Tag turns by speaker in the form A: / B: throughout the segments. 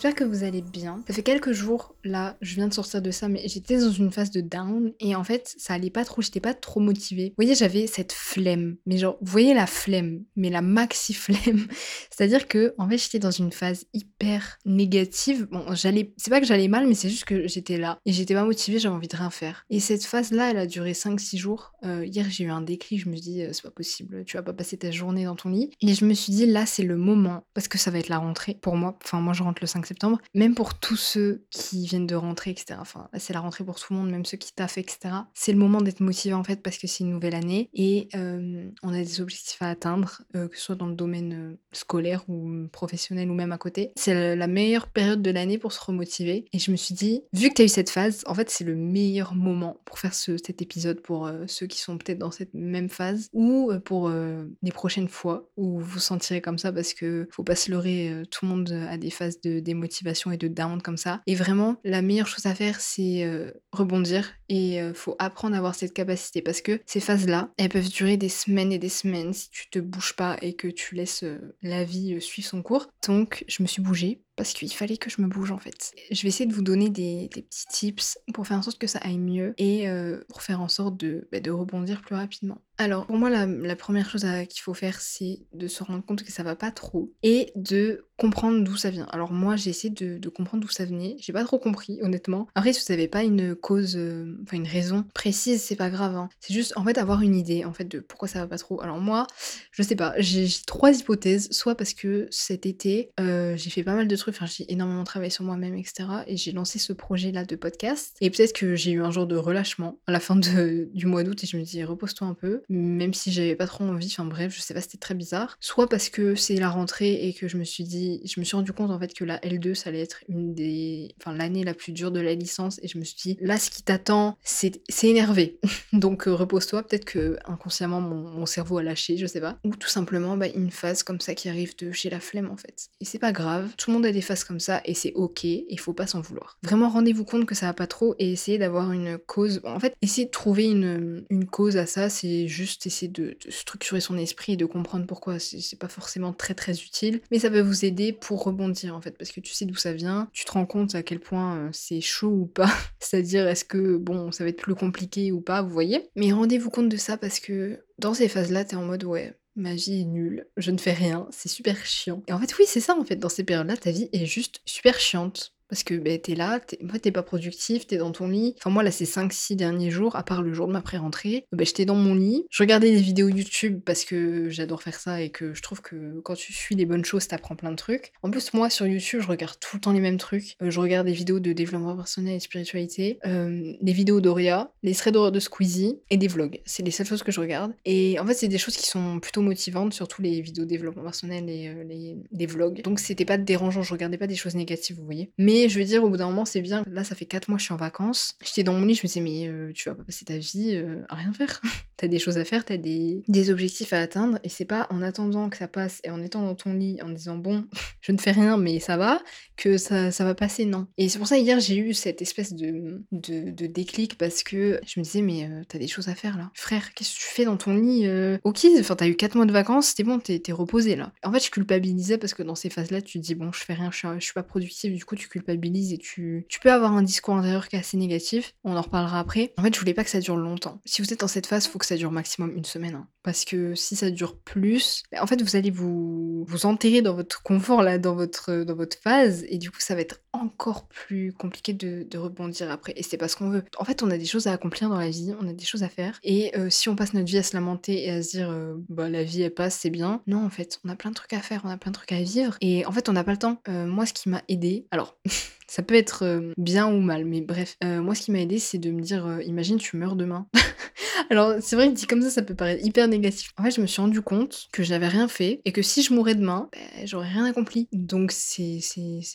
A: j'espère que vous allez bien. Ça fait quelques jours, là, je viens de sortir de ça, mais j'étais dans une phase de down et en fait, ça allait pas trop, j'étais pas trop motivée. Vous voyez, j'avais cette flemme, mais genre, vous voyez la flemme, mais la maxi flemme. C'est-à-dire que, en fait, j'étais dans une phase hyper négative. Bon, j'allais, c'est pas que j'allais mal, mais c'est juste que j'étais là et j'étais pas motivée, j'avais envie de rien faire. Et cette phase-là, elle a duré 5-6 jours. Euh, hier, j'ai eu un déclic, je me dit, euh, c'est pas possible, tu vas pas passer ta journée dans ton lit. Et je me suis dit, là, c'est le moment, parce que ça va être la rentrée pour moi. Enfin, moi, je rentre le 5 Même pour tous ceux qui viennent de rentrer, etc. Enfin, c'est la rentrée pour tout le monde, même ceux qui taffent, etc. C'est le moment d'être motivé, en fait, parce que c'est une nouvelle année et euh, on a des objectifs à atteindre, euh, que ce soit dans le domaine euh, scolaire ou professionnel ou même à côté. C'est la, meilleure période de l'année pour se remotiver. Et je me suis dit, vu que tu as eu cette phase, en fait, c'est le meilleur moment pour faire ce- cet épisode pour ceux qui sont peut-être dans cette même phase ou pour les prochaines fois où vous vous sentirez comme ça parce que faut pas se leurrer, tout le monde a des phases de démotivation et de down comme ça. Et vraiment, la meilleure chose à faire, c'est euh, rebondir et euh, faut apprendre à avoir cette capacité parce que ces phases-là, elles peuvent durer des semaines et des semaines si tu te bouges pas et que tu laisses euh, la vie euh, suivre son cours. Donc, je me suis bougée parce qu'il fallait que je me bouge en fait. Je vais essayer de vous donner des, petits tips pour faire en sorte que ça aille mieux et euh, pour faire en sorte de, bah, de rebondir plus rapidement. Alors pour moi la, première chose qu'il faut faire c'est de se rendre compte que ça va pas trop et de comprendre d'où ça vient. Alors moi j'ai essayé de, comprendre d'où ça venait, j'ai pas trop compris honnêtement. Après si vous n'avez pas une cause, euh, enfin une raison précise c'est pas grave. hein. C'est juste en fait avoir une idée en fait de pourquoi ça va pas trop. Alors moi je sais pas, j'ai j'ai trois hypothèses. Soit parce que cet été, euh, j'ai fait pas mal de trucs, enfin j'ai énormément travaillé sur moi-même, etc. Et j'ai lancé ce projet-là de podcast. Et peut-être que j'ai eu un genre de relâchement à la fin du mois d'août et je me dis repose-toi un peu, même si j'avais pas trop envie. Enfin bref, je sais pas, c'était très bizarre. Soit parce que c'est la rentrée et que je me suis dit, je me suis rendu compte en fait que la L2 ça allait être une des, enfin l'année la plus dure de la licence et je me suis dit là ce qui t'attend c'est énervé. Donc euh, repose-toi, peut-être que inconsciemment mon, cerveau a lâché, je sais pas. Ou tout simplement bah, une phase comme ça qui arrive de chez la flemme en fait. Et c'est pas grave, tout le monde a des phases comme ça et c'est ok, il faut pas s'en vouloir. Vraiment rendez-vous compte que ça va pas trop et essayez d'avoir une cause. En fait, essayez de trouver une, cause à ça, c'est juste essayer de, de structurer son esprit et de comprendre pourquoi. C'est pas forcément très très utile, mais ça peut vous aider pour rebondir en fait, parce que tu sais d'où ça vient, tu te rends compte à quel point euh, c'est chaud ou pas, c'est-à-dire est-ce que bon, ça va être plus compliqué ou pas, vous voyez. Mais rendez-vous compte de ça parce que dans ces phases-là, t'es en mode ouais, ma vie est nulle, je ne fais rien, c'est super chiant. Et en fait, oui, c'est ça en fait, dans ces périodes-là, ta vie est juste super chiante. Parce que ben, t'es là, t'es, t'es pas productif, t'es dans ton lit. Enfin, moi, là, ces 5-6 derniers jours, à part le jour de ma pré-rentrée, ben, j'étais dans mon lit. Je regardais des vidéos YouTube parce que j'adore faire ça et que je trouve que quand tu suis les bonnes choses, t'apprends plein de trucs. En plus, moi, sur YouTube, je regarde tout le temps les mêmes trucs. Euh, je regarde des vidéos de développement personnel et spiritualité, euh, des vidéos d'Oria, les threads d'horreur de Squeezie et des vlogs. C'est les seules choses que je regarde. Et en fait, c'est des choses qui sont plutôt motivantes, surtout les vidéos de développement personnel et euh, les, des vlogs. Donc, c'était pas dérangeant, je regardais pas des choses négatives, vous voyez. Mais je veux dire, au bout d'un moment, c'est bien. Là, ça fait 4 mois que je suis en vacances. J'étais dans mon lit, je me disais, mais euh, tu vas pas passer ta vie euh, à rien faire. t'as des choses à faire, t'as des, des objectifs à atteindre. Et c'est pas en attendant que ça passe et en étant dans ton lit, en disant, bon, je ne fais rien, mais ça va, que ça, ça va passer, non. Et c'est pour ça, hier, j'ai eu cette espèce de, de, de déclic parce que je me disais, mais euh, t'as des choses à faire là. Frère, qu'est-ce que tu fais dans ton lit euh? Ok, enfin, t'as eu 4 mois de vacances, c'était bon, t'es reposé là. En fait, je culpabilisais parce que dans ces phases-là, tu te dis, bon, je fais rien, je suis, je suis pas productive, du coup, tu culpabilises et tu, tu peux avoir un discours intérieur qui est assez négatif. On en reparlera après. En fait, je voulais pas que ça dure longtemps. Si vous êtes dans cette phase, faut que ça dure maximum une semaine. hein. Parce que si ça dure plus, bah, en fait, vous allez vous, vous enterrer dans votre confort, là, dans votre, dans votre phase. Et du coup, ça va être encore plus compliqué de, de rebondir après. Et c'est pas ce qu'on veut. En fait, on a des choses à accomplir dans la vie, on a des choses à faire. Et euh, si on passe notre vie à se lamenter et à se dire, euh, bah, la vie, elle passe, c'est bien. Non, en fait, on a plein de trucs à faire, on a plein de trucs à vivre. Et en fait, on n'a pas le temps. Euh, moi, ce qui m'a aidé, alors. Ça peut être euh, bien ou mal, mais bref. Euh, moi, ce qui m'a aidé, c'est de me dire, euh, imagine, tu meurs demain. Alors, c'est vrai que dit comme ça, ça peut paraître hyper négatif. En fait, je me suis rendu compte que je n'avais rien fait et que si je mourais demain, ben, j'aurais rien accompli. Donc, c'est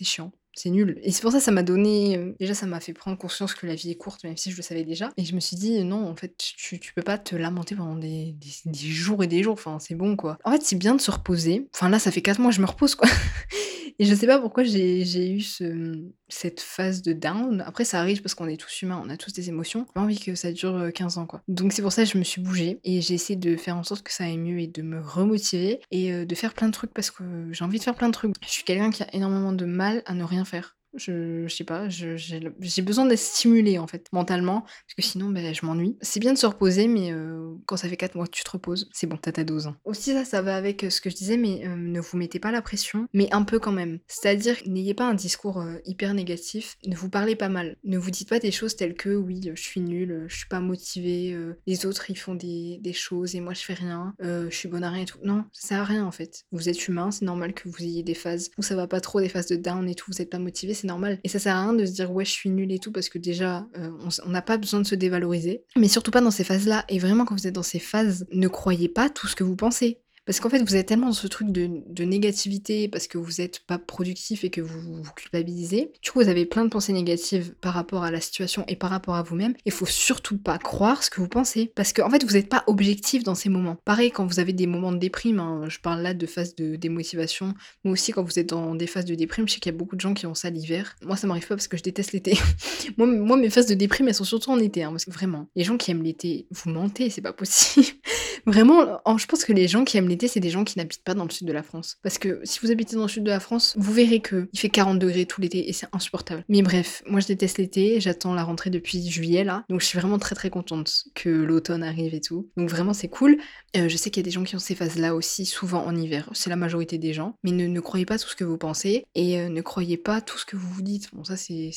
A: chiant. C'est nul. Et c'est pour ça que ça m'a donné. déjà, ça m'a fait prendre conscience que la vie est courte, même si je le savais déjà. Et je me suis dit, non, en fait, tu, tu peux pas te lamenter pendant des, des- des jours et des jours. Enfin, c'est bon, quoi. En fait, c'est bien de se reposer. Enfin, là, ça fait 4 mois je me repose, quoi. Et je sais pas pourquoi j'ai eu ce, cette phase de down. Après, ça arrive parce qu'on est tous humains, on a tous des émotions. J'ai envie que ça dure 15 ans, quoi. Donc c'est pour ça que je me suis bougée et j'ai essayé de faire en sorte que ça aille mieux et de me remotiver et de faire plein de trucs parce que j'ai envie de faire plein de trucs. Je suis quelqu'un qui a énormément de mal à ne rien faire. Je, sais pas, j'ai besoin d'être stimulée en fait, mentalement, parce que sinon ben, je m'ennuie. C'est bien de se reposer, mais euh, quand ça fait 4 mois que tu te reposes, c'est bon, t'as ta dose. Hein. Aussi, ça, ça va avec euh, ce que je disais, mais euh, ne vous mettez pas la pression, mais un peu quand même. C'est-à-dire, n'ayez pas un discours hyper négatif, ne vous parlez pas mal. Ne vous dites pas des choses telles que oui, je suis nulle, je suis pas motivée, les autres ils font des, des, choses et moi je fais rien, je suis bonne à rien et tout. Non, ça sert à rien en fait. Vous êtes humain, c'est normal que vous ayez des phases où ça va pas trop, des phases de down et tout, vous êtes pas motivé, normal. Et ça sert à rien de se dire ouais je suis nulle et tout parce que déjà euh, on n'a pas besoin de se dévaloriser. Mais surtout pas dans ces phases-là. Et vraiment quand vous êtes dans ces phases, ne croyez pas tout ce que vous pensez. Parce qu'en fait, vous êtes tellement dans ce truc de, négativité parce que vous n'êtes pas productif et que vous vous culpabilisez. Du coup, vous avez plein de pensées négatives par rapport à la situation et par rapport à vous-même. Il faut surtout pas croire ce que vous pensez. Parce qu'en en fait, vous n'êtes pas objectif dans ces moments. Pareil, quand vous avez des moments de déprime, hein, je parle là de phases de démotivation, mais aussi quand vous êtes dans des phases de déprime, je sais qu'il y a beaucoup de gens qui ont ça l'hiver. Moi, ça m'arrive pas parce que je déteste l'été. moi, moi, mes phases de déprime, elles sont surtout en été. Hein, parce que vraiment, les gens qui aiment l'été, vous mentez, c'est pas possible. vraiment, je pense que les gens qui aiment l'été, c'est des gens qui n'habitent pas dans le sud de la France. Parce que si vous habitez dans le sud de la France, vous verrez que il fait 40 degrés tout l'été et c'est insupportable. Mais bref, moi je déteste l'été, j'attends la rentrée depuis juillet là, donc je suis vraiment très très contente que l'automne arrive et tout. Donc vraiment c'est cool. Euh, je sais qu'il y a des gens qui ont ces phases là aussi, souvent en hiver, c'est la majorité des gens. Mais ne, croyez pas tout ce que vous pensez et euh, ne croyez pas tout ce que vous vous dites. Bon ça c'est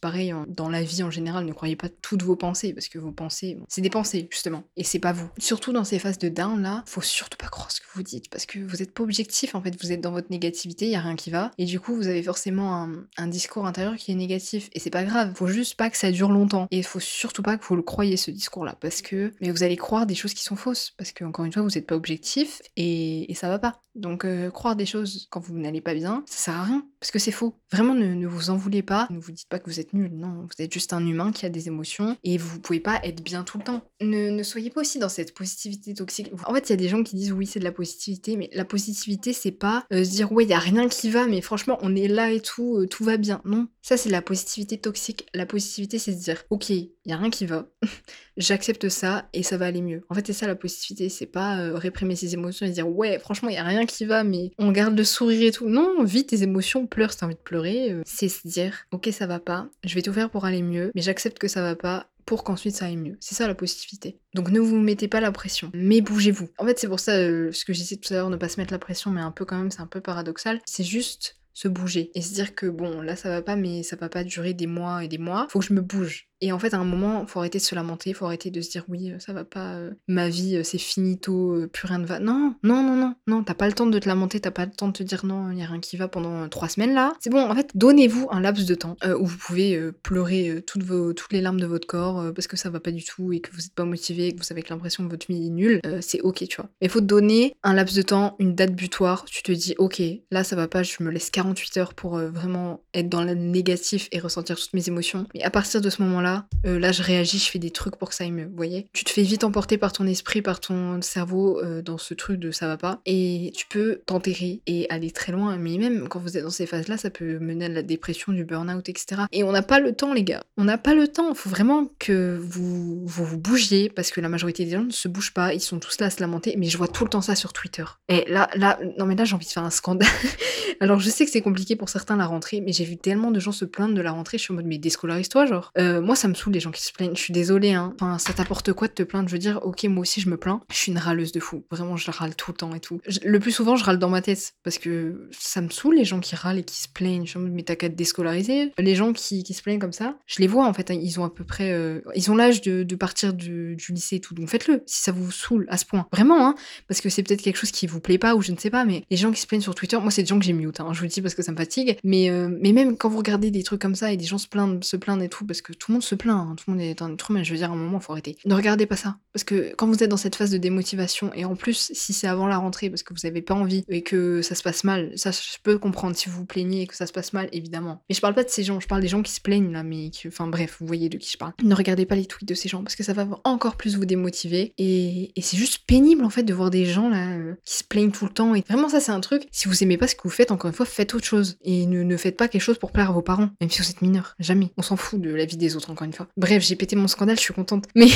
A: pareil dans la vie en général, ne croyez pas toutes vos pensées parce que vos pensées, c'est des pensées justement et c'est pas vous. Surtout dans ces phases de down là, faut surtout pas croire ce vous dites parce que vous n'êtes pas objectif en fait, vous êtes dans votre négativité, il y a rien qui va. Et du coup vous avez forcément un, discours intérieur qui est négatif. Et c'est pas grave, faut juste pas que ça dure longtemps. Et il faut surtout pas que vous le croyez ce discours là parce que mais vous allez croire des choses qui sont fausses. Parce que encore une fois vous n'êtes pas objectif et, et, ça va pas. Donc euh, croire des choses quand vous n'allez pas bien, ça sert à rien parce que c'est faux. Vraiment ne, vous en voulez pas, ne vous dites pas que vous êtes nul, non, vous êtes juste un humain qui a des émotions et vous pouvez pas être bien tout le temps. Ne, ne soyez pas aussi dans cette positivité toxique. En fait, il y a des gens qui disent oui, c'est de la positivité, mais la positivité, c'est pas euh, se dire ouais, il y a rien qui va, mais franchement, on est là et tout, euh, tout va bien. Non, ça c'est la positivité toxique. La positivité, c'est se dire ok, il y a rien qui va, j'accepte ça et ça va aller mieux. En fait, c'est ça la positivité, c'est pas euh, réprimer ses émotions et dire ouais, franchement, il y a rien qui va, mais on garde le sourire et tout. Non, vis tes émotions, pleure si t'as envie de pleurer. c'est se dire ok, ça va pas, je vais tout faire pour aller mieux, mais j'accepte que ça va pas pour qu'ensuite ça aille mieux. C'est ça la positivité. Donc ne vous mettez pas la pression, mais bougez-vous. En fait, c'est pour ça euh, ce que j'ai dit tout à l'heure, ne pas se mettre la pression, mais un peu quand même, c'est un peu paradoxal. C'est juste se bouger et se dire que bon, là ça va pas, mais ça va pas durer des mois et des mois. Faut que je me bouge. Et en fait, à un moment, faut arrêter de se lamenter, faut arrêter de se dire oui, euh, ça va pas, euh, ma vie, euh, c'est finito, plus rien ne va. Non, non, non, non, non, t'as pas le temps de te lamenter, t'as pas le temps de te dire non, il y a rien qui va pendant trois semaines là. C'est bon, en fait, donnez-vous un laps de temps où vous pouvez pleurer toutes, vos, toutes les larmes de votre corps parce que ça va pas du tout et que vous êtes pas motivé et que vous avez l'impression que votre vie est nulle. c'est ok, tu vois. Mais faut donner un laps de temps, une date butoir. Tu te dis, ok, là ça va pas, je me laisse 48 heures pour vraiment être dans le négatif et ressentir toutes mes émotions. Mais à partir de ce moment-là, euh, là je réagis, je fais des trucs pour que ça aille mieux, vous voyez Tu te fais vite emporter par ton esprit, par ton cerveau euh, dans ce truc de ça va pas, et tu peux t'enterrer et aller très loin, mais même quand vous êtes dans ces phases-là, ça peut mener à la dépression, du burn-out, etc. Et on n'a pas le temps, les gars, on n'a pas le temps, faut vraiment que vous, vous, vous bougiez, parce que la majorité des gens ne se bougent pas, ils sont tous là à se lamenter, mais je vois tout le temps ça sur Twitter. Et là, là, non mais là j'ai envie de faire un scandale. Alors je sais que c'est compliqué pour certains la rentrée, mais j'ai vu tellement de gens se plaindre de la rentrée, je suis en mode mais déscolarise-toi genre. Euh, moi ça me saoule les gens qui se plaignent. Je suis désolée, hein. Enfin, ça t'apporte quoi de te plaindre? Je veux dire, ok, moi aussi je me plains. Je suis une râleuse de fou. Vraiment, je râle tout le temps et tout. le plus souvent, je râle dans ma tête parce que ça me saoule les gens qui râlent et qui se plaignent. Je me dis, mais t'as qu'à te déscolariser. Les gens qui, qui, se plaignent comme ça, je les vois en fait. Hein. ils ont à peu près. Euh, ils ont l'âge de, partir du, lycée et tout. Donc faites-le si ça vous saoule à ce point. Vraiment, hein. Parce que c'est peut-être quelque chose qui vous plaît pas ou je ne sais pas. Mais les gens qui se plaignent sur Twitter, moi, c'est des gens que j'ai mute. Je vous le dis parce que ça me fatigue. Mais, euh, mais même quand vous regardez des trucs comme ça et des gens se plaignent, se plaignent et tout, parce que tout le monde se plaint, hein, tout le monde est un être humain, je veux dire, à un moment, faut arrêter. Ne regardez pas ça. Parce que quand vous êtes dans cette phase de démotivation, et en plus, si c'est avant la rentrée, parce que vous avez pas envie et que ça se passe mal, ça, je peux comprendre si vous vous plaignez et que ça se passe mal, évidemment. Mais je parle pas de ces gens, je parle des gens qui se plaignent là, mais que, enfin bref, vous voyez de qui je parle. Ne regardez pas les tweets de ces gens parce que ça va encore plus vous démotiver. Et, c'est juste pénible en fait de voir des gens là euh, qui se plaignent tout le temps. Et vraiment, ça, c'est un truc. Si vous aimez pas ce que vous faites, encore une fois, faites autre chose. Et ne, faites pas quelque chose pour plaire à vos parents, même si vous êtes mineur. Jamais. On s'en fout de la vie des autres, encore une fois. Bref, j'ai pété mon scandale, je suis contente. Mais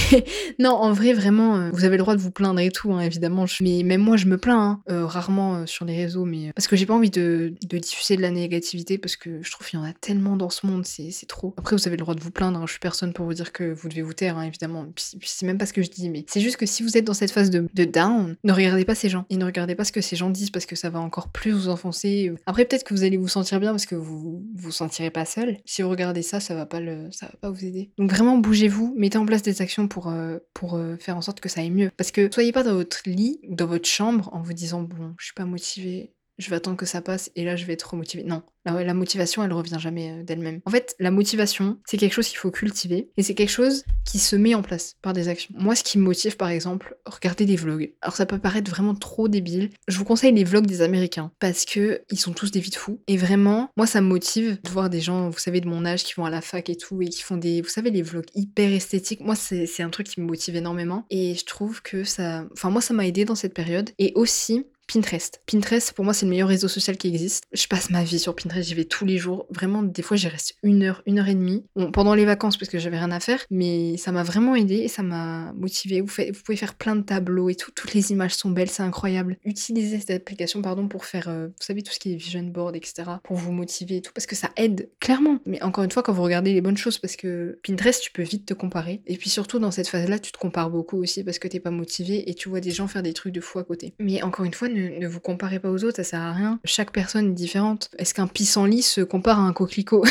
A: non, en vrai, vraiment, euh, vous avez le droit de vous plaindre et tout, hein, évidemment. Mais même moi, je me plains, hein, euh, rarement sur les réseaux, mais parce que j'ai pas envie de, diffuser de la négativité, parce que je trouve qu'il y en a tellement dans ce monde, c'est trop. Après, vous avez le droit de vous plaindre, hein, je suis personne pour vous dire que vous devez vous taire, évidemment. Puis, c'est même pas ce que je dis, mais c'est juste que si vous êtes dans cette phase de, de down, ne regardez pas ces gens. Et ne regardez pas ce que ces gens disent, parce que ça va encore plus vous enfoncer. Après, peut-être que vous allez vous sentir bien parce que vous vous sentirez pas seul. Si vous regardez ça, ça va pas le, ça va pas vous Donc vraiment, bougez-vous, mettez en place des actions pour, euh, euh, faire en sorte que ça aille mieux. Parce que soyez pas dans votre lit, dans votre chambre, en vous disant bon, je suis pas motivée, je vais attendre que ça passe et là je vais être remotivée. Non, la, motivation, elle revient jamais euh, d'elle-même. En fait, la motivation, c'est quelque chose qu'il faut cultiver et c'est quelque chose qui se met en place par des actions. Moi, ce qui me motive, par exemple, regarder des vlogs. Alors, ça peut paraître vraiment trop débile. Je vous conseille les vlogs des Américains parce que ils sont tous des vies de fous. Et vraiment, moi, ça me motive de voir des gens, vous savez, de mon âge qui vont à la fac et tout et qui font des, vous savez, les vlogs hyper esthétiques. Moi, c'est un truc qui me motive énormément et je trouve que ça, enfin, moi, ça m'a aidé dans cette période. Et aussi, Pinterest. Pinterest, pour moi, c'est le meilleur réseau social qui existe. Je passe ma vie sur Pinterest, j'y vais tous les jours. Vraiment, des fois, j'y reste une heure, une heure et demie. Bon, pendant les vacances, parce que j'avais rien à faire, mais ça m'a vraiment aidé et ça m'a motivé. Vous, pouvez faire plein de tableaux et tout. Toutes les images sont belles, c'est incroyable. Utilisez cette application, pardon, pour faire, euh, vous savez, tout ce qui est vision board, etc. Pour vous motiver et tout, parce que ça aide, clairement. Mais encore une fois, quand vous regardez les bonnes choses, parce que Pinterest, tu peux vite te comparer. Et puis surtout, dans cette phase-là, tu te compares beaucoup aussi parce que t'es pas motivé et tu vois des gens faire des trucs de fou à côté. Mais encore une fois, ne, vous comparez pas aux autres, ça sert à rien. Chaque personne est différente. Est-ce qu'un pissenlit se compare à un coquelicot?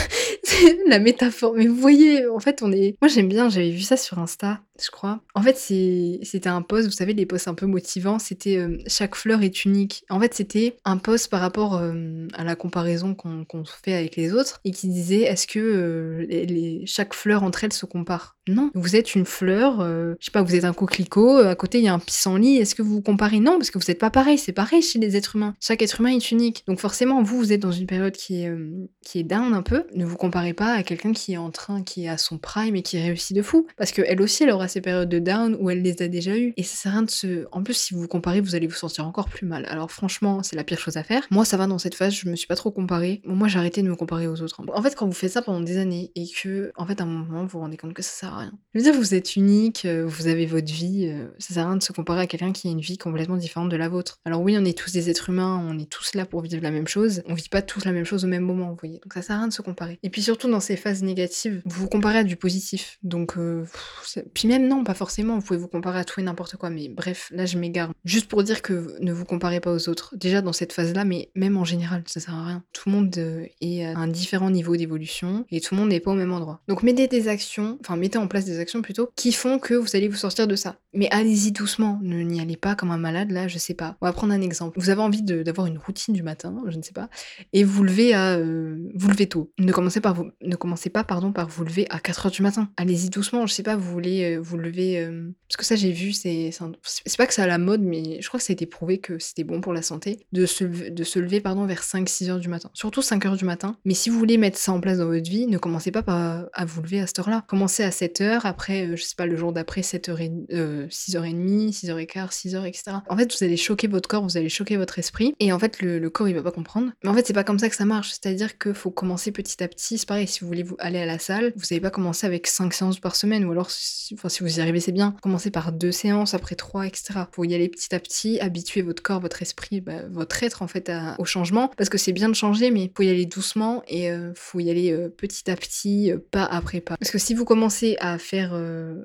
A: La métaphore. Mais vous voyez, en fait, on est. Moi, j'aime bien, j'avais vu ça sur Insta je crois. En fait, c'était un post, vous savez, les posts un peu motivants, c'était euh, chaque fleur est unique. En fait, c'était un post par rapport euh, à la comparaison qu'on fait avec les autres et qui disait est-ce que euh, chaque fleur entre elles se compare? Non. Vous êtes une fleur, je sais pas, vous êtes un coquelicot, à côté il y a un pissenlit, est-ce que vous vous comparez? Non, parce que vous n'êtes pas pareil, c'est pareil chez les êtres humains. Chaque être humain est unique. Donc forcément, vous, vous êtes dans une période qui est, qui down un peu. Ne vous comparez pas à quelqu'un qui est en train, qui est à son prime et qui réussit de fou. Parce qu'elle aussi, elle aura ces périodes de down où elle les a déjà eues. Et ça sert à rien de se. En plus, si vous vous comparez, vous allez vous sentir encore plus mal. Alors, franchement, c'est la pire chose à faire. Moi, ça va dans cette phase, je me suis pas trop comparée. moi, j'ai arrêté de me comparer aux autres. En fait, quand vous faites ça pendant des années et que, en fait, à un moment, vous vous rendez compte que ça sert à rien. Je veux dire, vous êtes unique, euh, vous avez votre vie, euh, ça sert à rien de se comparer à quelqu'un qui a une vie complètement différente de la vôtre. Alors, oui, on est tous des êtres humains, on est tous là pour vivre la même chose. On vit pas tous la même chose au même moment, vous voyez. Donc, ça sert à rien de se comparer. Et puis, surtout, dans ces phases négatives, vous vous comparez à du positif. Donc, euh, puis même, non, pas forcément, vous pouvez vous comparer à tout et n'importe quoi, mais bref, là je m'égare. Juste pour dire que ne vous comparez pas aux autres, déjà dans cette phase-là, mais même en général, ça sert à rien. Tout le monde euh, est à un différent niveau d'évolution et tout le monde n'est pas au même endroit. Donc mettez des actions, enfin mettez en place des actions plutôt, qui font que vous allez vous sortir de ça. Mais allez-y doucement, ne n'y allez pas comme un malade, là, je sais pas. On va prendre un exemple. Vous avez envie d'avoir une routine du matin, je ne sais pas, et vous levez à... Euh, vous levez tôt. Ne commencez, par ne commencez pas pardon, par vous lever à 4h du matin. Allez-y doucement, je sais pas, vous voulez vous lever parce que ça, j'ai vu, c'est c'est pas que c'est à la mode, mais je crois que ça a été prouvé que c'était bon pour la santé de se, de se lever pardon, vers 5-6 heures du matin. Surtout 5 heures du matin. Mais si vous voulez mettre ça en place dans votre vie, ne commencez pas par, à vous lever à cette heure-là. Commencez à 7 heures, après, euh, je sais pas, le jour d'après, 7h30, euh, 6h30, 6h15, 6h, etc. En fait, vous allez choquer votre corps, vous allez choquer votre esprit. Et en fait, le, corps, il va pas comprendre. Mais en fait, c'est pas comme ça que ça marche. C'est-à-dire qu'il faut commencer petit à petit. C'est pareil, si vous voulez vous aller à la salle, vous n'allez pas commencer avec 5 séances par semaine. Ou alors, si, enfin, si vous y arrivez, c'est bien. Commencez par deux séances, après trois, etc. Faut y aller petit à petit, habituer votre corps, votre esprit, bah, votre être en fait au changement, parce que c'est bien de changer, mais faut y aller doucement et euh, faut y aller euh, petit à petit, euh, pas après pas. Parce que si vous commencez à faire,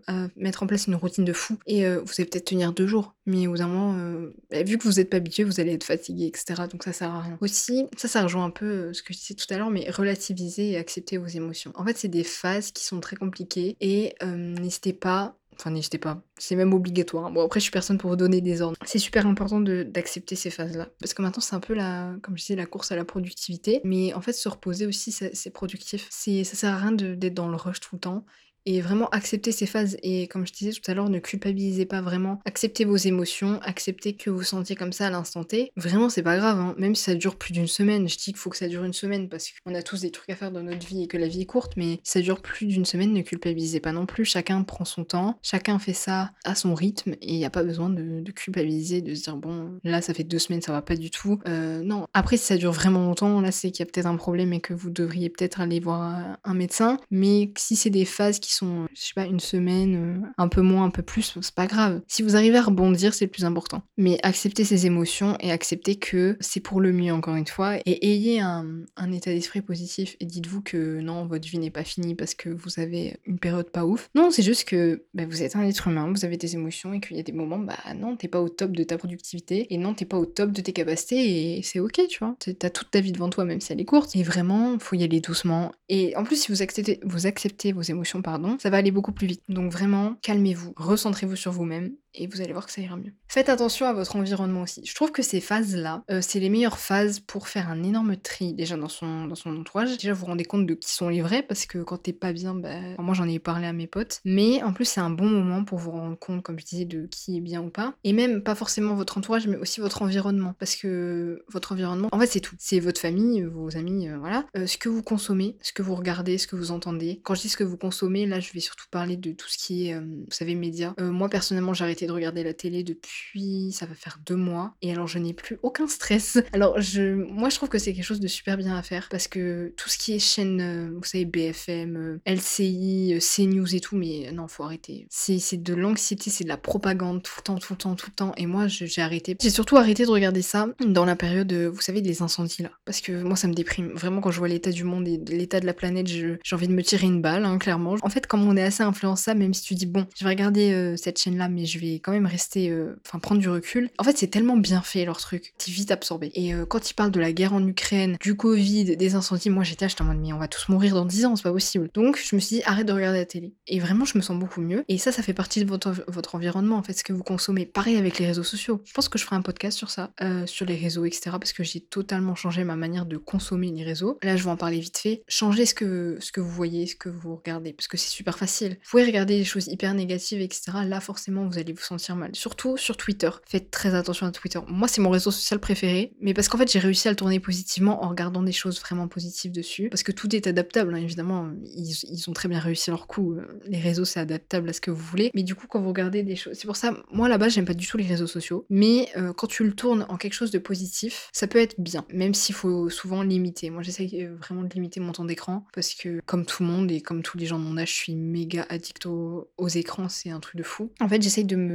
A: à mettre en place une routine de fou, et vous allez peut-être tenir deux jours, mais au bout d'un moment, bah, vu que vous n'êtes pas habitué, vous allez être fatigué, etc. Donc ça sert à rien. Aussi, ça, ça rejoint un peu ce que je disais tout à l'heure, mais relativiser et accepter vos émotions. En fait, c'est des phases qui sont très compliquées et n'hésitez pas Enfin, n'hésitez pas. C'est même obligatoire. Bon, après, je suis personne pour vous donner des ordres. C'est super important d'accepter ces phases-là. Parce que maintenant, c'est un peu la, comme je disais, la course à la productivité. Mais en fait, se reposer aussi, c'est productif. Ça sert à rien d'être dans le rush tout le temps et vraiment accepter ces phases. Et comme je disais tout à l'heure, ne culpabilisez pas vraiment. Acceptez vos émotions, acceptez que vous sentiez comme ça à l'instant T. Vraiment, c'est pas grave, hein. même si ça dure plus d'une semaine. Je dis qu'il faut que ça dure une semaine parce qu'on a tous des trucs à faire dans notre vie et que la vie est courte, mais si ça dure plus d'une semaine, ne culpabilisez pas non plus. Chacun prend son temps, chacun fait ça à son rythme et il n'y a pas besoin de, culpabiliser, de se dire bon, là ça fait deux semaines, ça va pas du tout. Euh, non. Après, si ça dure vraiment longtemps, là c'est qu'il y a peut-être un problème et que vous devriez peut-être aller voir un médecin. Mais si c'est des phases qui sont, je sais pas, une semaine, euh, un peu moins, un peu plus, c'est pas grave. Si vous arrivez à rebondir, c'est le plus important. Mais acceptez ces émotions et acceptez que c'est pour le mieux, encore une fois. Et ayez un, état d'esprit positif et dites-vous que non, votre vie n'est pas finie parce que vous avez une période pas ouf. Non, c'est juste que bah, vous êtes un être humain, vous avez des émotions et qu'il y a des moments, bah non, t'es pas au top de ta productivité et non, t'es pas au top de tes capacités et c'est ok, tu vois. T'as toute ta vie devant toi, même si elle est courte. Et vraiment, faut y aller doucement. Et en plus, si vous acceptez, vous acceptez vos émotions, pardon, ça va aller beaucoup plus vite. Donc vraiment, calmez-vous, recentrez-vous sur vous-même et vous allez voir que ça ira mieux. Faites attention à votre environnement aussi. Je trouve que ces phases-là, euh, c'est les meilleures phases pour faire un énorme tri déjà dans son, dans son entourage. Déjà, vous vous rendez compte de qui sont les vrais parce que quand t'es pas bien, bah, moi j'en ai parlé à mes potes. Mais en plus, c'est un bon moment pour vous rendre compte, comme je disais, de qui est bien ou pas. Et même pas forcément votre entourage, mais aussi votre environnement. Parce que votre environnement, en fait, c'est tout. C'est votre famille, vos amis, euh, voilà. Euh, ce que vous consommez, ce que vous regardez, ce que vous entendez. Quand je dis ce que vous consommez, là, je vais surtout parler de tout ce qui est, vous savez, médias. moi, personnellement, j'ai de regarder la télé depuis, ça va faire deux mois, et alors je n'ai plus aucun stress. Alors je, moi je trouve que c'est quelque chose de super bien à faire, parce que tout ce qui est chaîne, euh, vous savez, BFM, euh, LCI, euh, CNews et tout, mais non, faut arrêter. C'est de l'anxiété, c'est de la propagande tout le temps, tout le temps, tout le temps, et moi j'ai arrêté. J'ai surtout arrêté de regarder ça dans la période, vous savez, des incendies là, parce que moi ça me déprime. Vraiment quand je vois l'état du monde et l'état de la planète, j'ai envie de me tirer une balle, hein, clairement. En fait, comme on est assez influençable, même si tu dis bon, je vais regarder cette chaîne là, mais je vais quand même rester, enfin prendre du recul. En fait, c'est tellement bien fait leur truc, t'es vite absorbé. Et euh, quand ils parlent de la guerre en Ukraine, du Covid, des incendies, moi j'étais j'étais en mode mais on va tous mourir dans 10 ans, c'est pas possible. Donc je me suis dit arrête de regarder la télé. Et vraiment, je me sens beaucoup mieux. Et ça, ça fait partie de votre, votre environnement en fait, ce que vous consommez. Pareil avec les réseaux sociaux. Je pense que je ferai un podcast sur ça, euh, sur les réseaux, etc. Parce que j'ai totalement changé ma manière de consommer les réseaux. Là, je vais en parler vite fait. Changez ce que, ce que vous voyez, ce que vous regardez, parce que c'est super facile. Vous pouvez regarder des choses hyper négatives, etc. Là, forcément, vous allez sentir mal. Surtout sur Twitter. Faites très attention à Twitter. Moi, c'est mon réseau social préféré, mais parce qu'en fait, j'ai réussi à le tourner positivement en regardant des choses vraiment positives dessus. Parce que tout est adaptable, hein, évidemment. Ils, ont très bien réussi leur coup. Les réseaux, c'est adaptable à ce que vous voulez. Mais du coup, quand vous regardez des choses. C'est pour ça, moi, là-bas, j'aime pas du tout les réseaux sociaux. Mais euh, quand tu le tournes en quelque chose de positif, ça peut être bien. Même s'il faut souvent limiter. Moi, j'essaie euh, vraiment de limiter mon temps d'écran. Parce que, comme tout le monde et comme tous les gens de mon âge, je suis méga addict aux, aux écrans. C'est un truc de fou. En fait, j'essaye de me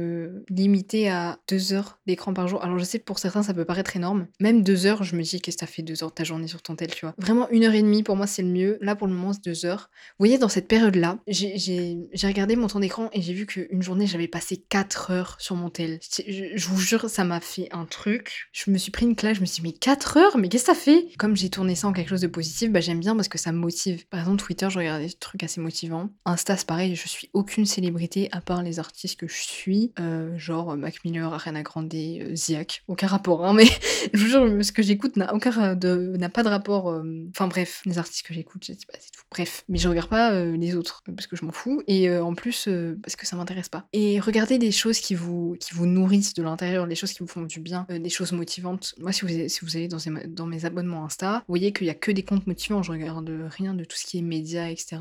A: limiter à deux heures d'écran par jour. Alors je sais pour certains ça peut paraître énorme. Même deux heures, je me dis qu'est-ce que ça fait deux heures de ta journée sur ton tel, tu vois? Vraiment une heure et demie pour moi c'est le mieux. Là pour le moment c'est deux heures. Vous voyez dans cette période-là, j'ai regardé mon temps d'écran et j'ai vu qu'une journée j'avais passé quatre heures sur mon tel. Je, vous jure ça m'a fait un truc. Je me suis pris une claque, je me suis dit mais quatre heures? Mais qu'est-ce que ça fait? Comme j'ai tourné ça en quelque chose de positif, bah j'aime bien parce que ça me motive. Par exemple Twitter je regardais des trucs assez motivants. Insta c'est pareil, je suis aucune célébrité à part les artistes que je suis. Euh, genre Mac Miller, Ariana Grande, euh, Ziak. Aucun rapport, hein, mais je vous jure, ce que j'écoute n'a aucun de, n'a pas de rapport. Euh, enfin bref, les artistes que j'écoute, je sais pas, c'est tout. Bref, mais je regarde pas euh, les autres parce que je m'en fous et en plus parce que ça m'intéresse pas. Et regardez des choses qui vous qui vous nourrissent de l'intérieur, les choses qui vous font du bien, des choses motivantes. Moi, si vous si vous allez dans, mes abonnements Insta, vous voyez qu'il y a que des comptes motivants. Je regarde rien de tout ce qui est médias, etc.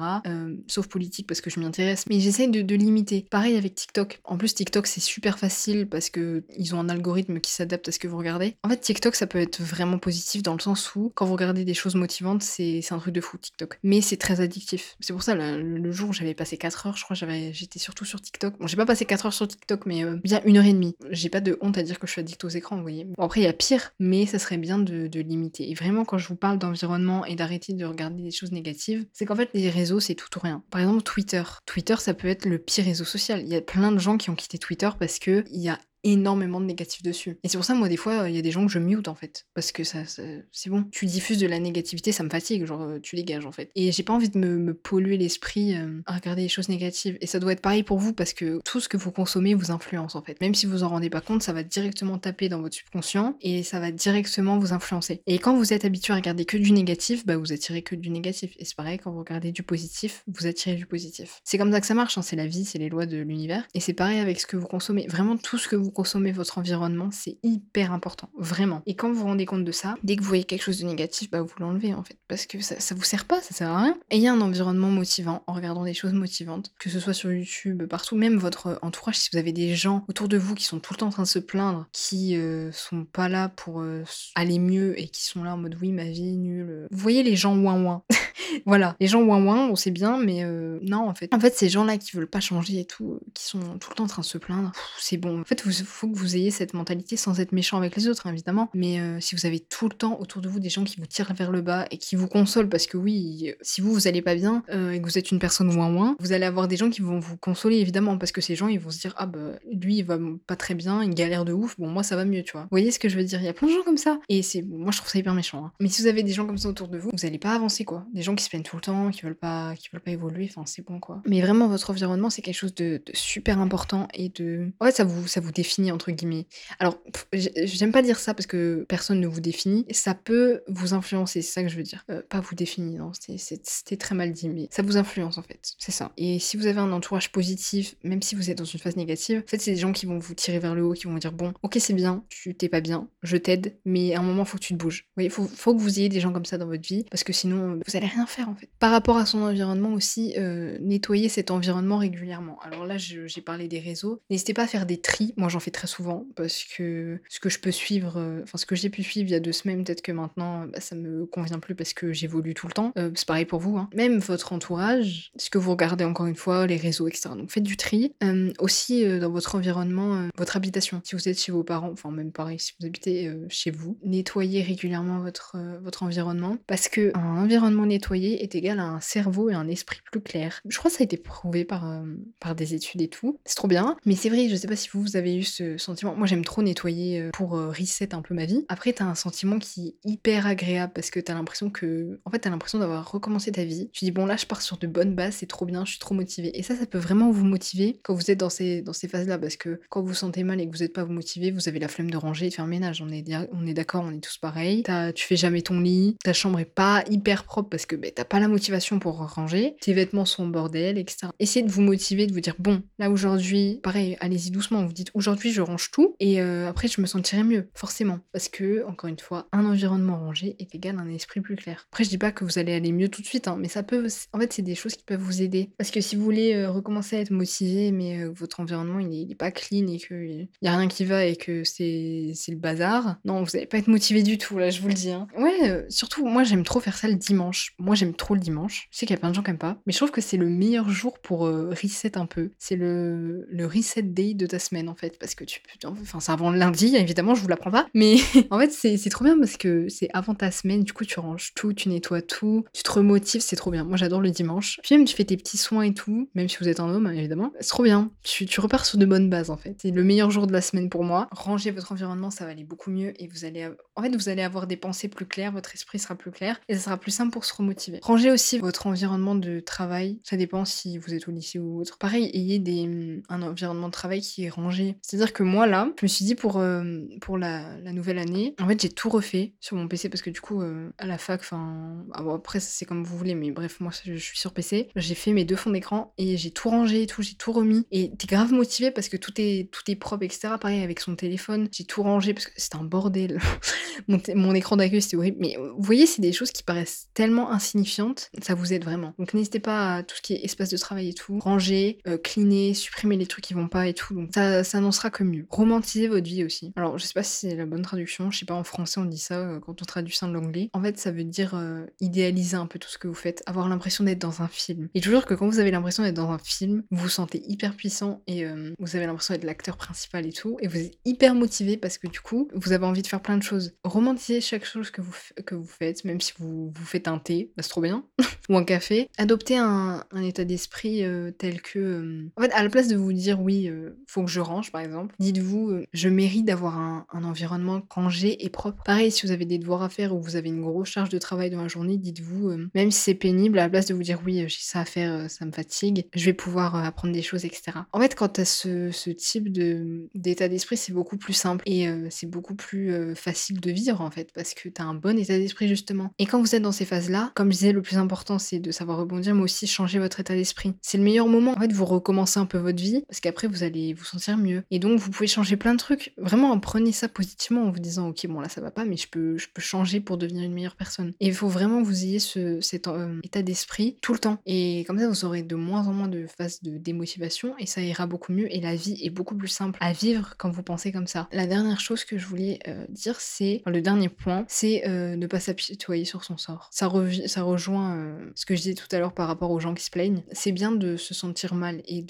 A: sauf politique parce que je m'y intéresse. Mais j'essaie de, de limiter. Pareil avec TikTok. En plus, TikTok c'est super facile parce que ils ont un algorithme qui s'adapte à ce que vous regardez. En fait, TikTok, ça peut être vraiment positif dans le sens où, quand vous regardez des choses motivantes, c'est un truc de fou, TikTok. Mais c'est très addictif. C'est pour ça, le, jour où j'avais passé 4 heures, je crois, j'étais surtout sur TikTok. Bon, j'ai pas passé 4 heures sur TikTok, mais euh, bien une heure et demie. J'ai pas de honte à dire que je suis addict aux écrans, vous voyez. Bon, après, il y a pire, mais ça serait bien de, de limiter. Et vraiment, quand je vous parle d'environnement et d'arrêter de regarder des choses négatives, c'est qu'en fait, les réseaux, c'est tout ou rien. Par exemple, Twitter. Twitter, ça peut être le pire réseau social. Il y a plein de gens qui ont quitté Twitter parce que il y a énormément de négatif dessus. Et c'est pour ça, moi, des fois, il y a des gens que je mute, en fait. Parce que ça, c'est bon. Tu diffuses de la négativité, ça me fatigue. Genre, euh, tu dégages, en fait. Et j'ai pas envie de me, me polluer l'esprit euh, à regarder les choses négatives. Et ça doit être pareil pour vous parce que tout ce que vous consommez vous influence, en fait. Même si vous en rendez pas compte, ça va directement taper dans votre subconscient et ça va directement vous influencer. Et quand vous êtes habitué à regarder que du négatif, bah vous attirez que du négatif. Et c'est pareil, quand vous regardez du positif, vous attirez du positif. C'est comme ça que ça marche, hein, c'est la vie, c'est les lois de l'univers. Et c'est pareil avec ce que vous consommez. Vraiment, tout ce que vous consommez, votre environnement, c'est hyper important. Vraiment. Et quand vous vous rendez compte de ça, dès que vous voyez quelque chose de négatif, bah vous l'enlevez en fait. Parce que ça, ça vous sert pas, ça sert à rien. Ayez un environnement motivant en regardant des choses motivantes, que ce soit sur YouTube, partout, même votre entourage, si vous avez des gens autour de vous qui sont tout le temps en train de se plaindre, qui euh, sont pas là pour euh, aller mieux et qui sont là en mode oui, ma vie est nulle. Vous voyez les gens ouin ouin. voilà, les gens ouin ouin, on sait bien, mais euh, non, en fait. En fait, ces gens-là qui veulent pas changer et tout, qui sont tout le temps en train de se plaindre, c'est bon. En fait, il faut que vous ayez cette mentalité sans être méchant avec les autres, hein, évidemment. Mais euh, si vous avez tout le temps autour de vous des gens qui vous tirent vers le bas et qui vous consolent, parce que oui, si vous, vous allez pas bien euh, et que vous êtes une personne ouin ouin, vous allez avoir des gens qui vont vous consoler, évidemment, parce que ces gens, ils vont se dire, ah bah, lui, il va pas très bien, il galère de ouf, bon, moi, ça va mieux, tu vois. Vous voyez ce que je veux dire? Il y a plein de gens comme ça. Et c'est, moi, je trouve ça hyper méchant. hein. Mais si vous avez des gens comme ça autour de vous, vous allez pas avancer, quoi. Des gens qui se plaignent tout le temps, qui veulent pas, qui veulent pas évoluer, enfin, c'est bon, quoi. Mais vraiment, votre environnement, c'est quelque chose de, super important et de. Fait, ça vous, ça vous définit, entre guillemets. Alors, j'aime pas dire ça parce que personne ne vous définit. Ça peut vous influencer, c'est ça que je veux dire. Euh, pas vous définir, non, c'était- très mal dit, mais ça vous influence, en fait. C'est ça. Et si vous avez un entourage positif, même si vous êtes dans une phase négative, en fait, c'est des gens qui vont vous tirer vers le haut, qui vont vous dire Bon, ok, c'est bien, tu t'es pas bien, je t'aide, mais à un moment, faut que tu te bouges. Voyez, faut, que vous ayez des gens comme ça dans votre vie, parce que sinon, euh, vous allez rien faire, en fait. Par rapport à son environnement aussi, euh, nettoyer cet environnement régulièrement. Alors là, j'ai parlé des réseaux. N'hésitez pas à faire des tris. Moi, j'en fais très souvent, parce que ce que je peux suivre, euh, enfin, ce que j'ai pu suivre il y a deux semaines, peut-être que maintenant, bah, ça me convient plus parce que j'évolue tout le temps. Euh, c'est pareil pour vous, hein. Même votre entourage, ce que vous regardez encore une fois, les réseaux, etc. Donc faites du tri. Euh, aussi, euh, dans votre environnement, euh, votre habitation. Si vous êtes chez vos parents, enfin même pareil, si vous habitez euh, chez vous, nettoyez régulièrement votre, euh, votre environnement parce que un environnement nettoyé est égal à un cerveau et un esprit plus clair. Je crois que ça a été prouvé par, euh, par des études et tout. C'est trop bien. Mais c'est vrai, je sais pas si vous, vous avez eu ce sentiment. Moi, j'aime trop nettoyer euh, pour euh, reset un peu ma vie. Après, t'as un sentiment qui est hyper agréable parce que t'as l'impression que. En fait, t'as l'impression d'avoir recommencé ta vie. Tu dis, bon, là, je pars sur de bonnes bases, c'est trop bien, je suis trop motivée. Et ça, ça peut vraiment vous motiver quand vous êtes dans ces, dans ces phases-là parce que quand vous sentez mal et que vous n'êtes pas motivé, vous avez la flemme de ranger et de faire ménage. On est, on est d'accord, on est tous pareils. T'as- Tu fais jamais ton lit, ta chambre est pas hyper propre parce que ben, t'as pas la motivation pour ranger, tes vêtements sont bordel, etc. Essayez de vous motiver, de vous dire, bon, là aujourd'hui, pareil, allez-y doucement, vous dites, aujourd'hui, je range tout et euh, après, je me sentirai mieux, forcément. Parce que, encore une fois, un environnement rangé est égal à un esprit plus clair. Après, je dis pas que vous allez aller mieux tout de suite, hein, mais ça peut, en fait, c'est des choses qui peuvent vous aider. Parce que si vous voulez euh, recommencer à être motivé, mais euh, votre environnement, il est, pas clean et qu'il y a rien qui va et que c'est le bazar, non, vous allez pas être motivé du tout, là, je vous le dis. hein. Ouais, surtout, moi, j'aime trop faire ça le dimanche. Moi, j'aime trop le dimanche. Je sais qu'il y a plein de gens qui aiment pas, mais je trouve que c'est le meilleur jour pour reset un peu. C'est le, le reset day de ta semaine, en fait, parce que tu peux... Enfin, c'est avant le lundi, évidemment, je vous l'apprends pas, mais en fait, c'est trop bien parce que c'est avant ta semaine, du coup, tu ranges tout, tu nettoies tout, tu te remotives, c'est trop bien. Moi, j'adore le dimanche. Puis même, tu fais tes petits soins et tout, même si vous êtes un homme, hein, évidemment. C'est trop bien. Tu, repars sur de bonnes bases, en fait. C'est le meilleur jour de la semaine pour moi. Ranger votre environnement, ça va aller beaucoup mieux et vous allez... En fait, vous allez avoir des pensées plus claires, votre esprit sera plus clair et ça sera plus simple pour se remotiver. Rangez aussi votre environnement de travail. Ça dépend si vous êtes au lycée ou autre. Pareil, ayez des, hum, un environnement de travail qui est rangé. C'est-à-dire que moi, là, je me suis dit pour, euh, pour la, nouvelle année, en fait, j'ai tout refait sur mon PC parce que du coup, euh, à la fac, enfin, ah après, c'est comme vous voulez, mais bref, moi, je, suis sur PC. J'ai fait mes deux fonds d'écran et j'ai tout rangé et tout, j'ai tout remis. Et t'es grave motivé parce que tout est, tout est propre, etc. Pareil avec son téléphone, j'ai tout rangé parce que c'était un bordel. mon, mon écran d'accueil, c'était horrible. Mais euh, vous voyez, c'est des choses qui paraissent tellement insignifiantes, ça vous aide vraiment. Donc n'hésitez pas à tout ce qui est espace de travail et tout, ranger, cleaner, supprimer les trucs qui vont pas et tout. Donc ça, ça n'en sera que mieux. Romantiser votre vie aussi. Alors je sais pas si c'est la bonne traduction, je sais pas en français on dit ça euh, quand on traduit ça de l'anglais. En fait, ça veut dire euh, idéaliser un peu tout ce que vous faites, avoir l'impression d'être dans un film. Et toujours que quand vous avez l'impression d'être dans un film, vous vous sentez hyper puissant et euh, vous avez l'impression d'être l'acteur principal et tout, et vous êtes hyper motivé parce que du coup, vous avez envie de faire plein de choses. Romantisez chaque chose que vous, que vous faites, même si vous, vous faites un thé, bah, c'est trop bien, ou un café. Adoptez un, un état d'esprit tel que... En fait, à la place de vous dire oui, faut que je range par exemple, Dites-vous, euh, je mérite d'avoir un, environnement rangé et propre. Pareil, si vous avez des devoirs à faire ou vous avez une grosse charge de travail dans la journée, dites-vous, euh, même si c'est pénible, à la place de vous dire oui, euh, j'ai ça à faire, ça me fatigue, je vais pouvoir apprendre des choses, etc. En fait, quand tu as ce, ce type d'état d'esprit, c'est beaucoup plus simple et c'est beaucoup plus facile de vivre en fait, parce que tu as un bon état d'esprit justement. Et quand vous êtes dans ces phases-là, comme je disais, le plus important c'est de savoir rebondir, mais aussi changer votre état d'esprit. C'est le meilleur moment. En fait, vous recommencez un peu votre vie, parce qu'après vous allez vous sentir mieux. Vous pouvez changer plein de trucs. Vraiment, prenez ça positivement en vous disant, ok, bon là ça va pas, mais je peux, je peux changer pour devenir une meilleure personne. Et il faut vraiment que vous ayez ce, cet euh, état d'esprit tout le temps. Et comme ça, vous aurez de moins en moins de phases de démotivation et ça ira beaucoup mieux. Et la vie est beaucoup plus simple à vivre quand vous pensez comme ça. La dernière chose que je voulais euh, dire, c'est le dernier point, c'est euh, ne pas s'apitoyer sur son sort. Ça, ça rejoint euh, ce que je disais tout à l'heure par rapport aux gens qui se plaignent. C'est bien de se sentir mal et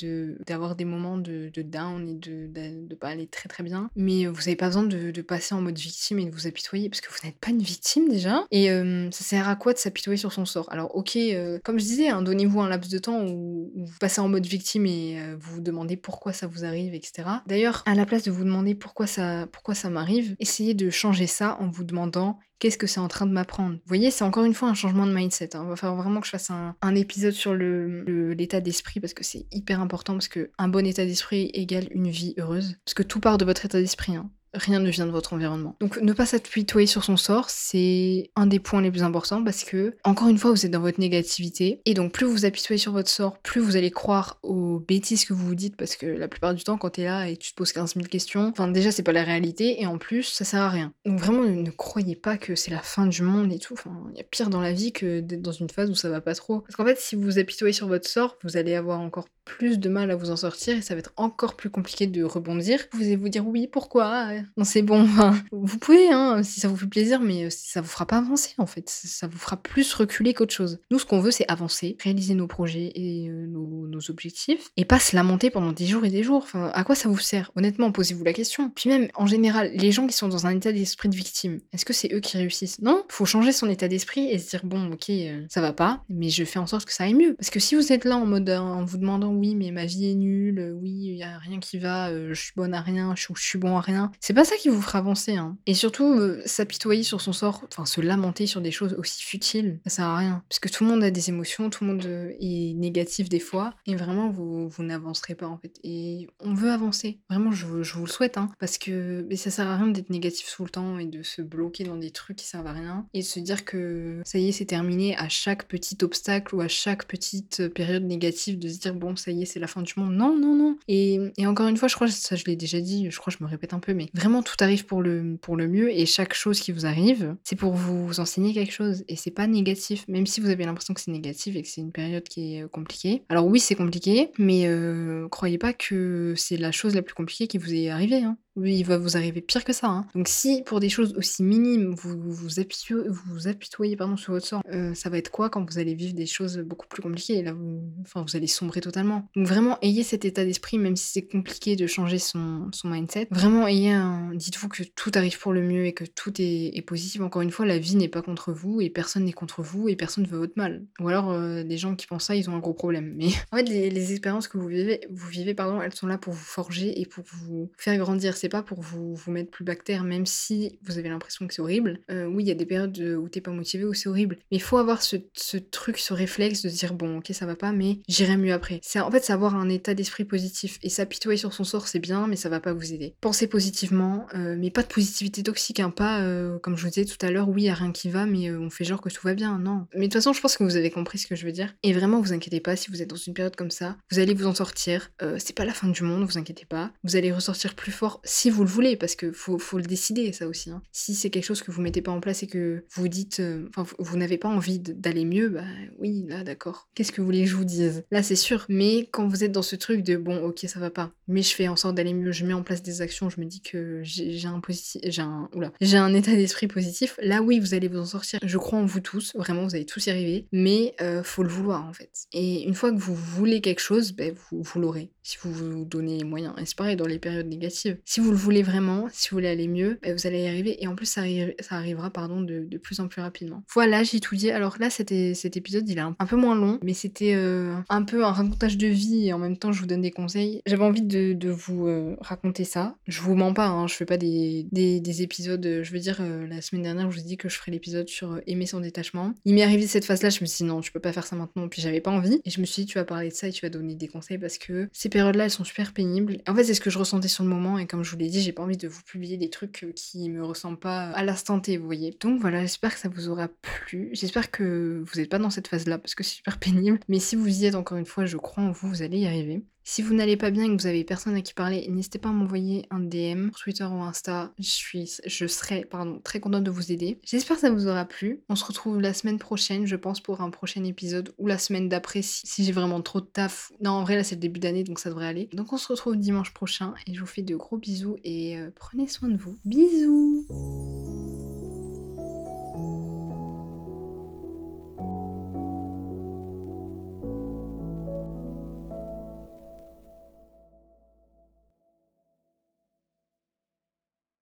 A: d'avoir des moments de, de down et de, de, de pas aller très très bien. Mais vous n'avez pas besoin de, passer en mode victime et de vous apitoyer parce que vous n'êtes pas une victime déjà. Et euh, ça sert à quoi de s'apitoyer sur son sort? Alors ok, euh, comme je disais, hein, donnez-vous un laps de temps où, où vous passez en mode victime et euh, vous vous demandez pourquoi ça vous arrive, etc. D'ailleurs, à la place de vous demander pourquoi ça, pourquoi ça m'arrive, essayez de changer ça en vous demandant qu'est-ce que c'est en train de m'apprendre. Vous voyez, c'est encore une fois un changement de mindset. hein. Il va falloir vraiment que je fasse un, épisode sur l'état d'esprit parce que c'est hyper important parce que un bon état d'esprit égale une vie heureuse. Parce que tout part de votre état d'esprit. hein. Rien ne vient de votre environnement. Donc ne pas s'apitoyer sur son sort, c'est un des points les plus importants parce que, encore une fois, vous êtes dans votre négativité. Et donc plus vous vous apitoyez sur votre sort, plus vous allez croire aux bêtises que vous vous dites parce que la plupart du temps, quand t'es là et tu te poses 15 000 questions, enfin déjà c'est pas la réalité et en plus ça sert à rien. Donc vraiment ne, croyez pas que c'est la fin du monde et tout. Enfin, il y a pire dans la vie que d'être dans une phase où ça va pas trop. Parce qu'en fait, si vous vous apitoyez sur votre sort, vous allez avoir encore plus de mal à vous en sortir et ça va être encore plus compliqué de rebondir. Vous allez vous dire oui, pourquoi? Non, c'est bon. vous pouvez, hein, si ça vous fait plaisir, mais euh, ça vous fera pas avancer en fait. Ça vous fera plus reculer qu'autre chose. Nous, ce qu'on veut, c'est avancer, réaliser nos projets et euh, nos, objectifs et pas se lamenter pendant des jours et des jours. Enfin, à quoi ça vous sert? Honnêtement, posez-vous la question. Puis même, en général, les gens qui sont dans un état d'esprit de victime, est-ce que c'est eux qui réussissent? Non, faut changer son état d'esprit et se dire bon, ok, euh, ça va pas, mais je fais en sorte que ça aille mieux. Parce que si vous êtes là en mode en vous demandant oui, mais ma vie est nulle, euh, oui, il y a rien qui va, euh, je suis bonne à rien, je, suis bon à rien, c'est pas ça qui vous fera avancer. Hein. Et surtout, euh, s'apitoyer sur son sort, enfin se lamenter sur des choses aussi futiles, ça sert à rien. Parce que tout le monde a des émotions, tout le monde est négatif des fois, et vraiment vous, vous n'avancerez pas en fait. Et on veut avancer, vraiment, je, vous- le souhaite, hein, parce que mais ça sert à rien d'être négatif tout le temps et de se bloquer dans des trucs qui servent à rien, et de se dire que ça y est, c'est terminé à chaque petit obstacle ou à chaque petite période négative, de se dire bon, ça y est, c'est la fin du monde. Non, non, non. Et, et encore une fois, je crois, ça je l'ai déjà dit, je crois je me répète un peu, mais vraiment tout arrive pour le, pour le mieux, et chaque chose qui vous arrive, c'est pour vous enseigner quelque chose, et c'est pas négatif, même si vous avez l'impression que c'est négatif et que c'est une période qui est euh, compliquée. Alors oui, c'est compliqué, mais euh, croyez pas que c'est la chose la plus compliquée qui vous est arrivée. Hein. Oui, il va vous arriver pire que ça. hein. Donc si pour des choses aussi minimes, vous vous, apitoyez, pardon, sur votre sort, euh, ça va être quoi quand vous allez vivre des choses beaucoup plus compliquées? Là, vous, enfin, vous allez sombrer totalement. Donc vraiment, ayez cet état d'esprit, même si c'est compliqué de changer son, mindset. Vraiment, ayez un... Dites-vous que tout arrive pour le mieux et que tout est, positif. Encore une fois, la vie n'est pas contre vous et personne n'est contre vous et personne ne veut votre mal. Ou alors, euh, les gens qui pensent ça, ils ont un gros problème. Mais en fait, les, les expériences que vous vivez, vous vivez, pardon, elles sont là pour vous forger et pour vous faire grandir. C'est pas pour vous, vous mettre plus bactère, même si vous avez l'impression que c'est horrible. Euh, oui, il y a des périodes où t'es pas motivé, où c'est horrible. Mais il faut avoir ce, truc, ce réflexe de dire bon, ok, ça va pas, mais j'irai mieux après. C'est en fait, c'est avoir un état d'esprit positif et s'apitoyer sur son sort, c'est bien, mais ça va pas vous aider. Pensez positivement, euh, mais pas de positivité toxique, hein, pas euh, comme je vous disais tout à l'heure, oui, y a rien qui va, mais euh, on fait genre que tout va bien. Non. Mais de toute façon, je pense que vous avez compris ce que je veux dire. Et vraiment, vous inquiétez pas si vous êtes dans une période comme ça, vous allez vous en sortir. Euh, c'est pas la fin du monde, vous inquiétez pas. Vous allez ressortir plus fort si vous le voulez, parce que faut, faut le décider, ça aussi. hein. Si c'est quelque chose que vous mettez pas en place et que vous dites, euh, enfin, vous, n'avez pas envie d'aller mieux, bah oui, là, d'accord. Qu'est-ce que vous voulez que je vous dise? Là, c'est sûr. Mais quand vous êtes dans ce truc de bon, ok, ça va pas, mais je fais en sorte d'aller mieux, je mets en place des actions, je me dis que j'ai un positif, j'ai un, j'ai un état d'esprit positif. Là, oui, vous allez vous en sortir. Je crois en vous tous, vraiment, vous allez tous y arriver. Mais euh, faut le vouloir en fait. Et une fois que vous voulez quelque chose, vous, vous l'aurez. Si vous vous donnez les moyens. Et c'est pareil dans les périodes négatives. Si vous le voulez vraiment, si vous voulez aller mieux, bah, vous allez y arriver. Et en plus, ça, ça arrivera pardon, de, de, plus en plus rapidement. Voilà, j'ai tout dit. Alors là, cet épisode, il est un, peu moins long, mais c'était euh, un peu un racontage de vie et en même temps, je vous donne des conseils. J'avais envie de, vous euh, raconter ça. Je vous mens pas, hein, je fais pas des, des, des, épisodes. Je veux dire, euh, la semaine dernière, je vous ai dit que je ferais l'épisode sur aimer son détachement. Il m'est arrivé cette phase-là, je me suis dit non, tu peux pas faire ça maintenant. Puis j'avais pas envie. Et je me suis dit, tu vas parler de ça et tu vas donner des conseils parce que ces périodes-là, elles sont super pénibles. En fait, c'est ce que je ressentais sur le moment. Et comme je vous l'ai dit, j'ai pas envie de vous publier des trucs qui me ressemblent pas à l'instant T, vous voyez. Donc voilà, j'espère que ça vous aura plu. J'espère que vous n'êtes pas dans cette phase-là parce que c'est super pénible. Mais si vous y êtes, encore une fois, je crois en vous, vous allez y arriver. Si vous n'allez pas bien et que vous avez personne à qui parler, n'hésitez pas à m'envoyer un DM sur Twitter ou Insta. Je, suis, je serai pardon, très contente de vous aider. J'espère que ça vous aura plu. On se retrouve la semaine prochaine, je pense, pour un prochain épisode ou la semaine d'après si, j'ai vraiment trop de taf. Non, en vrai, là, c'est le début d'année, donc ça devrait aller. Donc, on se retrouve dimanche prochain et je vous fais de gros bisous et euh, prenez soin de vous. Bisous